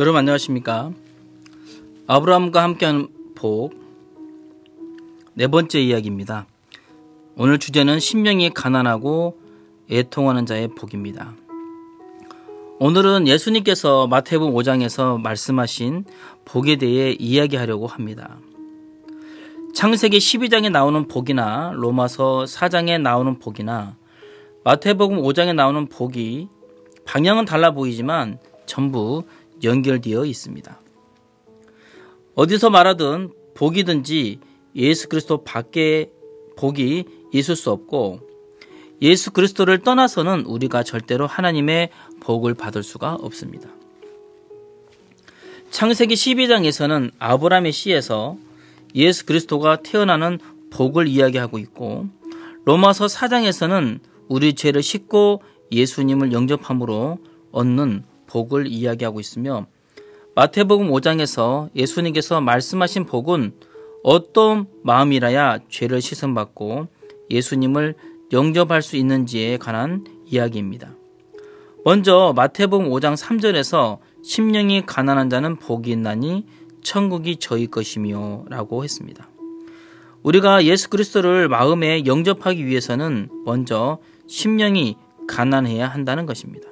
여러분 안녕하십니까? 아브라함과 함께하는 복 네 번째 이야기입니다. 오늘 주제는 신명이 가난하고 애통하는 자의 복입니다. 오늘은 예수님께서 마태복음 5장에서 말씀하신 복에 대해 이야기하려고 합니다. 창세기 12장에 나오는 복이나 로마서 4장에 나오는 복이나 마태복음 5장에 나오는 복이 방향은 달라 보이지만 전부 연결되어 있습니다. 어디서 말하든 복이든지 예수 그리스도 밖에 복이 있을 수 없고 예수 그리스도를 떠나서는 우리가 절대로 하나님의 복을 받을 수가 없습니다. 창세기 12장에서는 아브라함의 씨에서 예수 그리스도가 태어나는 복을 이야기하고 있고 로마서 4장에서는 우리 죄를 씻고 예수님을 영접함으로 얻는 복을 이야기하고 있으며 마태복음 5장에서 예수님께서 말씀하신 복은 어떤 마음이라야 죄를 씻음받고 예수님을 영접할 수 있는지에 관한 이야기입니다. 먼저 마태복음 5장 3절에서 심령이 가난한 자는 복이 있나니 천국이 저희 것이며 라고 했습니다. 우리가 예수 그리스도를 마음에 영접하기 위해서는 먼저 심령이 가난해야 한다는 것입니다.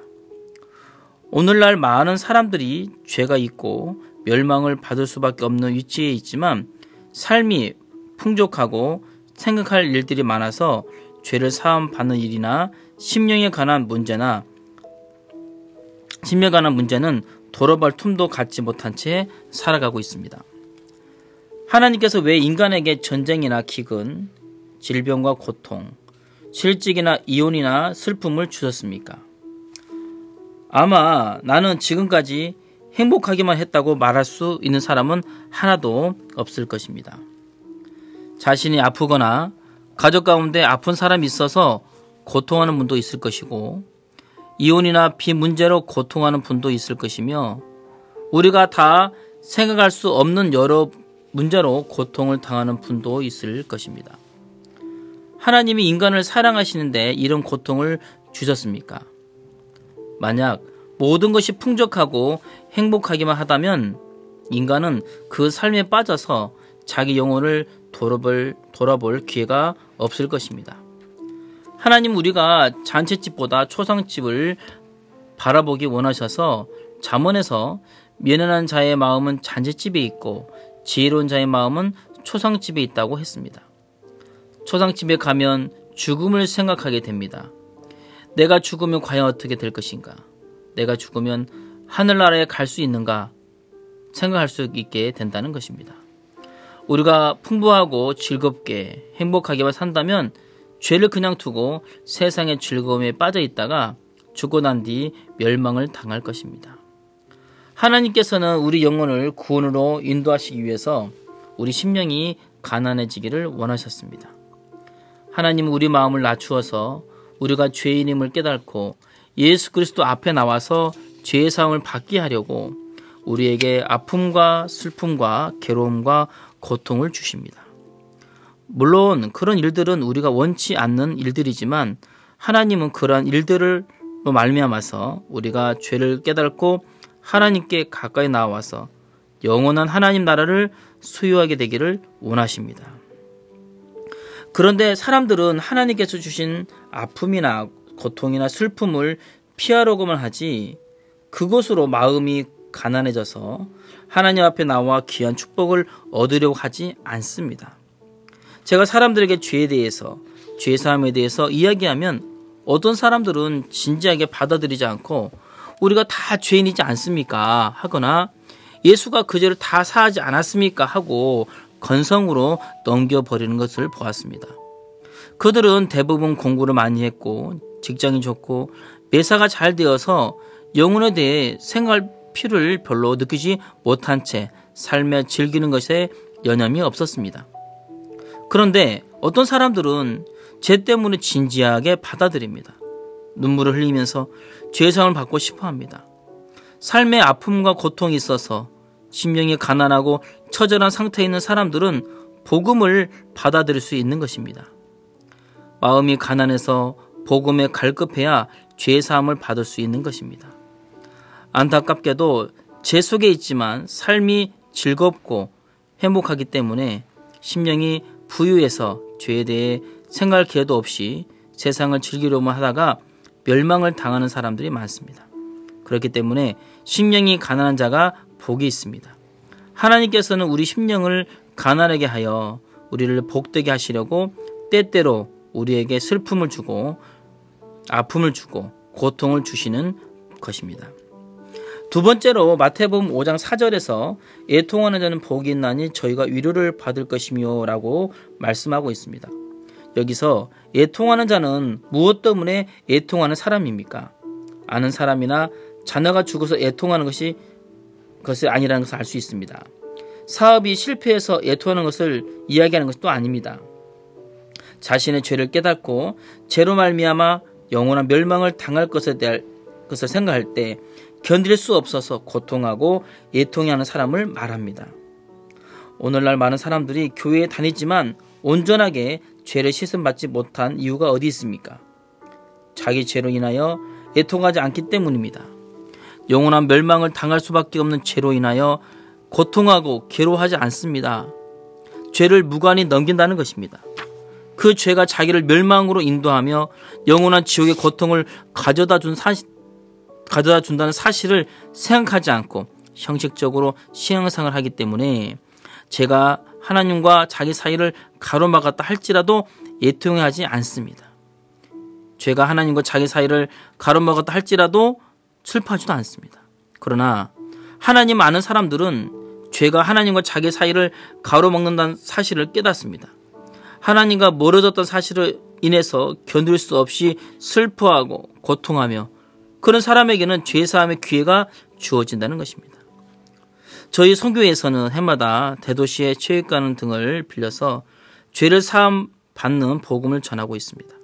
오늘날 많은 사람들이 죄가 있고 멸망을 받을 수밖에 없는 위치에 있지만 삶이 풍족하고 생각할 일들이 많아서 죄를 사함 받는 일이나 심령에 관한 문제나 심령에 관한 문제는 돌아볼 틈도 갖지 못한 채 살아가고 있습니다. 하나님께서 왜 인간에게 전쟁이나 기근, 질병과 고통, 실직이나 이혼이나 슬픔을 주셨습니까? 아마 나는 지금까지 행복하기만 했다고 말할 수 있는 사람은 하나도 없을 것입니다. 자신이 아프거나 가족 가운데 아픈 사람이 있어서 고통하는 분도 있을 것이고 이혼이나 비 문제로 고통하는 분도 있을 것이며 우리가 다 생각할 수 없는 여러 문제로 고통을 당하는 분도 있을 것입니다. 하나님이 인간을 사랑하시는데 이런 고통을 주셨습니까? 만약 모든 것이 풍족하고 행복하기만 하다면 인간은 그 삶에 빠져서 자기 영혼을 돌아볼, 돌아볼 기회가 없을 것입니다. 하나님 우리가 잔치집보다 초상집을 바라보기 원하셔서 잠언에서 미련한 자의 마음은 잔치집에 있고 지혜로운 자의 마음은 초상집에 있다고 했습니다. 초상집에 가면 죽음을 생각하게 됩니다. 내가 죽으면 과연 어떻게 될 것인가? 내가 죽으면 하늘나라에 갈 수 있는가? 생각할 수 있게 된다는 것입니다. 우리가 풍부하고 즐겁게 행복하게만 산다면 죄를 그냥 두고 세상의 즐거움에 빠져 있다가 죽고 난 뒤 멸망을 당할 것입니다. 하나님께서는 우리 영혼을 구원으로 인도하시기 위해서 우리 심령이 가난해지기를 원하셨습니다. 하나님은 우리 마음을 낮추어서 우리가 죄인임을 깨닫고 예수 그리스도 앞에 나와서 죄의 사함을 받게 하려고 우리에게 아픔과 슬픔과 괴로움과 고통을 주십니다. 물론 그런 일들은 우리가 원치 않는 일들이지만 하나님은 그러한 일들을 말미암아서 우리가 죄를 깨닫고 하나님께 가까이 나와서 영원한 하나님 나라를 소유하게 되기를 원하십니다. 그런데 사람들은 하나님께서 주신 아픔이나 고통이나 슬픔을 피하려고만 하지 그것으로 마음이 가난해져서 하나님 앞에 나와 귀한 축복을 얻으려고 하지 않습니다. 제가 사람들에게 죄에 대해서, 죄 사함에 대해서 이야기하면 어떤 사람들은 진지하게 받아들이지 않고 우리가 다 죄인이지 않습니까? 하거나 예수가 그 죄를 다 사하지 않았습니까? 하고 건성으로 넘겨버리는 것을 보았습니다. 그들은 대부분 공부를 많이 했고 직장이 좋고 매사가 잘 되어서 영혼에 대해 생활 필요를 별로 느끼지 못한 채 삶에 즐기는 것에 여념이 없었습니다. 그런데 어떤 사람들은 죄 때문에 진지하게 받아들입니다. 눈물을 흘리면서 죄상을 받고 싶어 합니다. 삶의 아픔과 고통이 있어서 심령이 가난하고 처절한 상태에 있는 사람들은 복음을 받아들일 수 있는 것입니다. 마음이 가난해서 복음에 갈급해야 죄 사함을 받을 수 있는 것입니다. 안타깝게도 죄 속에 있지만 삶이 즐겁고 행복하기 때문에 심령이 부유해서 죄에 대해 생각할 기회도 없이 세상을 즐기려만 하다가 멸망을 당하는 사람들이 많습니다. 그렇기 때문에 심령이 가난한 자가 복이 있습니다. 하나님께서는 우리 심령을 가난하게 하여 우리를 복되게 하시려고 때때로 우리에게 슬픔을 주고 아픔을 주고 고통을 주시는 것입니다. 두 번째로 마태복음 5장 4절에서 애통하는 자는 복이 있나니 저희가 위로를 받을 것이며라고 말씀하고 있습니다. 여기서 애통하는 자는 무엇 때문에 애통하는 사람입니까? 아는 사람이나 자녀가 죽어서 애통하는 것이 것이 아니라는 것을 알 수 있습니다. 사업이 실패해서 애통하는 것을 이야기하는 것도 아닙니다. 자신의 죄를 깨닫고 죄로 말미암아 영원한 멸망을 당할 것에 대한 것을 생각할 때 견딜 수 없어서 고통하고 애통해하는 사람을 말합니다. 오늘날 많은 사람들이 교회에 다니지만 온전하게 죄를 씻음받지 못한 이유가 어디 있습니까? 자기 죄로 인하여 애통하지 않기 때문입니다. 영원한 멸망을 당할 수밖에 없는 죄로 인하여 고통하고 괴로워하지 않습니다. 죄를 무관히 넘긴다는 것입니다. 그 죄가 자기를 멸망으로 인도하며 영원한 지옥의 고통을 가져다 준 사실, 가져다 준다는 사실을 생각하지 않고 형식적으로 신앙생활을 하기 때문에 제가 하나님과 자기 사이를 가로막았다 할지라도 예통하지 않습니다. 죄가 하나님과 자기 사이를 가로막았다 할지라도 슬퍼하지도 않습니다. 그러나 하나님 아는 사람들은 죄가 하나님과 자기 사이를 가로막는다는 사실을 깨닫습니다. 하나님과 멀어졌던 사실을 인해서 견딜 수 없이 슬퍼하고 고통하며 그런 사람에게는 죄사함의 기회가 주어진다는 것입니다. 저희 성교에서는 해마다 대도시의 체육관 등을 빌려서 죄를 사함 받는 복음을 전하고 있습니다.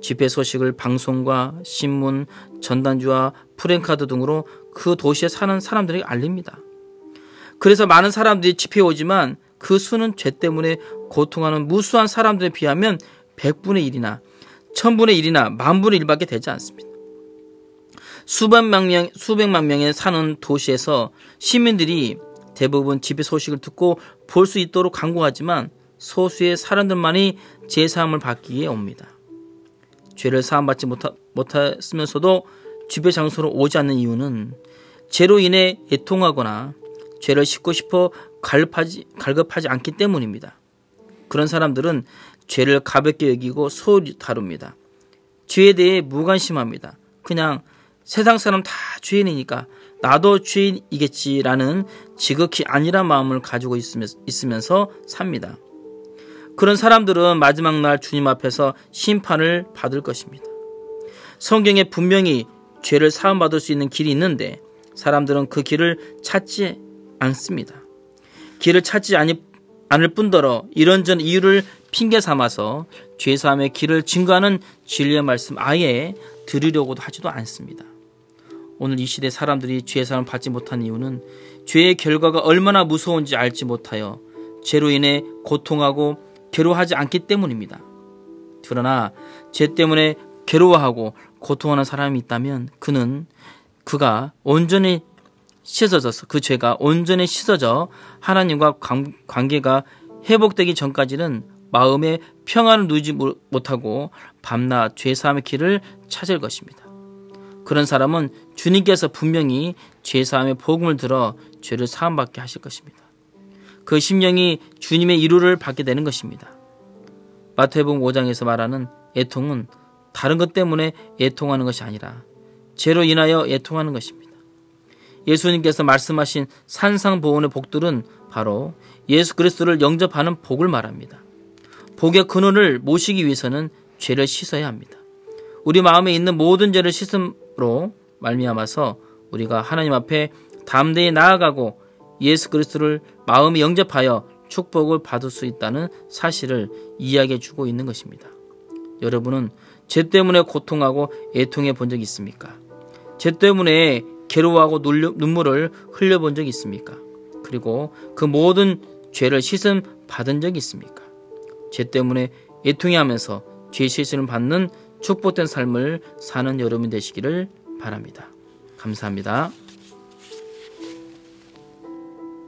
집회 소식을 방송과 신문, 전단지와 프랭카드 등으로 그 도시에 사는 사람들에게 알립니다. 그래서 많은 사람들이 집회에 오지만 그 수는 죄 때문에 고통하는 무수한 사람들에 비하면 100분의 1이나 1000분의 1이나 만분의 1밖에 되지 않습니다. 수백만 명, 수백만 명의 사는 도시에서 시민들이 대부분 집회 소식을 듣고 볼 수 있도록 강구하지만 소수의 사람들만이 제사함을 받기 위해 옵니다. 죄를 사함받지 못했으면서도 집회 장소로 오지 않는 이유는 죄로 인해 애통하거나 죄를 씻고 싶어 갈급하지, 갈급하지 않기 때문입니다. 그런 사람들은 죄를 가볍게 여기고 소홀히 다룹니다. 죄에 대해 무관심합니다. 그냥 세상 사람 다 죄인이니까 나도 죄인이겠지라는 지극히 아니란 마음을 가지고 있으면서 삽니다. 그런 사람들은 마지막 날 주님 앞에서 심판을 받을 것입니다. 성경에 분명히 죄를 사함받을 수 있는 길이 있는데 사람들은 그 길을 찾지 않습니다. 길을 찾지 않을 뿐더러 이런저런 이유를 핑계 삼아서 죄사함의 길을 증거하는 진리의 말씀 아예 들으려고도 하지도 않습니다. 오늘 이 시대 사람들이 죄사함을 받지 못한 이유는 죄의 결과가 얼마나 무서운지 알지 못하여 죄로 인해 고통하고 괴로워하지 않기 때문입니다. 그러나 죄 때문에 괴로워하고 고통하는 사람이 있다면 그는 그가 온전히 씻어져서 그 죄가 온전히 씻어져 하나님과 관계가 회복되기 전까지는 마음의 평안을 누리지 못하고 밤낮 죄사함의 길을 찾을 것입니다. 그런 사람은 주님께서 분명히 죄사함의 복음을 들어 죄를 사함받게 하실 것입니다. 그 심령이 주님의 이루를 받게 되는 것입니다. 마태복음 5장에서 말하는 애통은 다른 것 때문에 애통하는 것이 아니라 죄로 인하여 애통하는 것입니다. 예수님께서 말씀하신 산상보온의 복들은 바로 예수 그리스도를 영접하는 복을 말합니다. 복의 근원을 모시기 위해서는 죄를 씻어야 합니다. 우리 마음에 있는 모든 죄를 씻음으로 말미암아서 우리가 하나님 앞에 담대히 나아가고 예수 그리스도를 마음에 영접하여 축복을 받을 수 있다는 사실을 이야기해 주고 있는 것입니다. 여러분은 죄 때문에 고통하고 애통해 본 적이 있습니까? 죄 때문에 괴로워하고 눈물을 흘려 본 적이 있습니까? 그리고 그 모든 죄를 씻음 받은 적이 있습니까? 죄 때문에 애통해 하면서 죄 씻음을 받는 축복된 삶을 사는 여러분 되시기를 바랍니다. 감사합니다.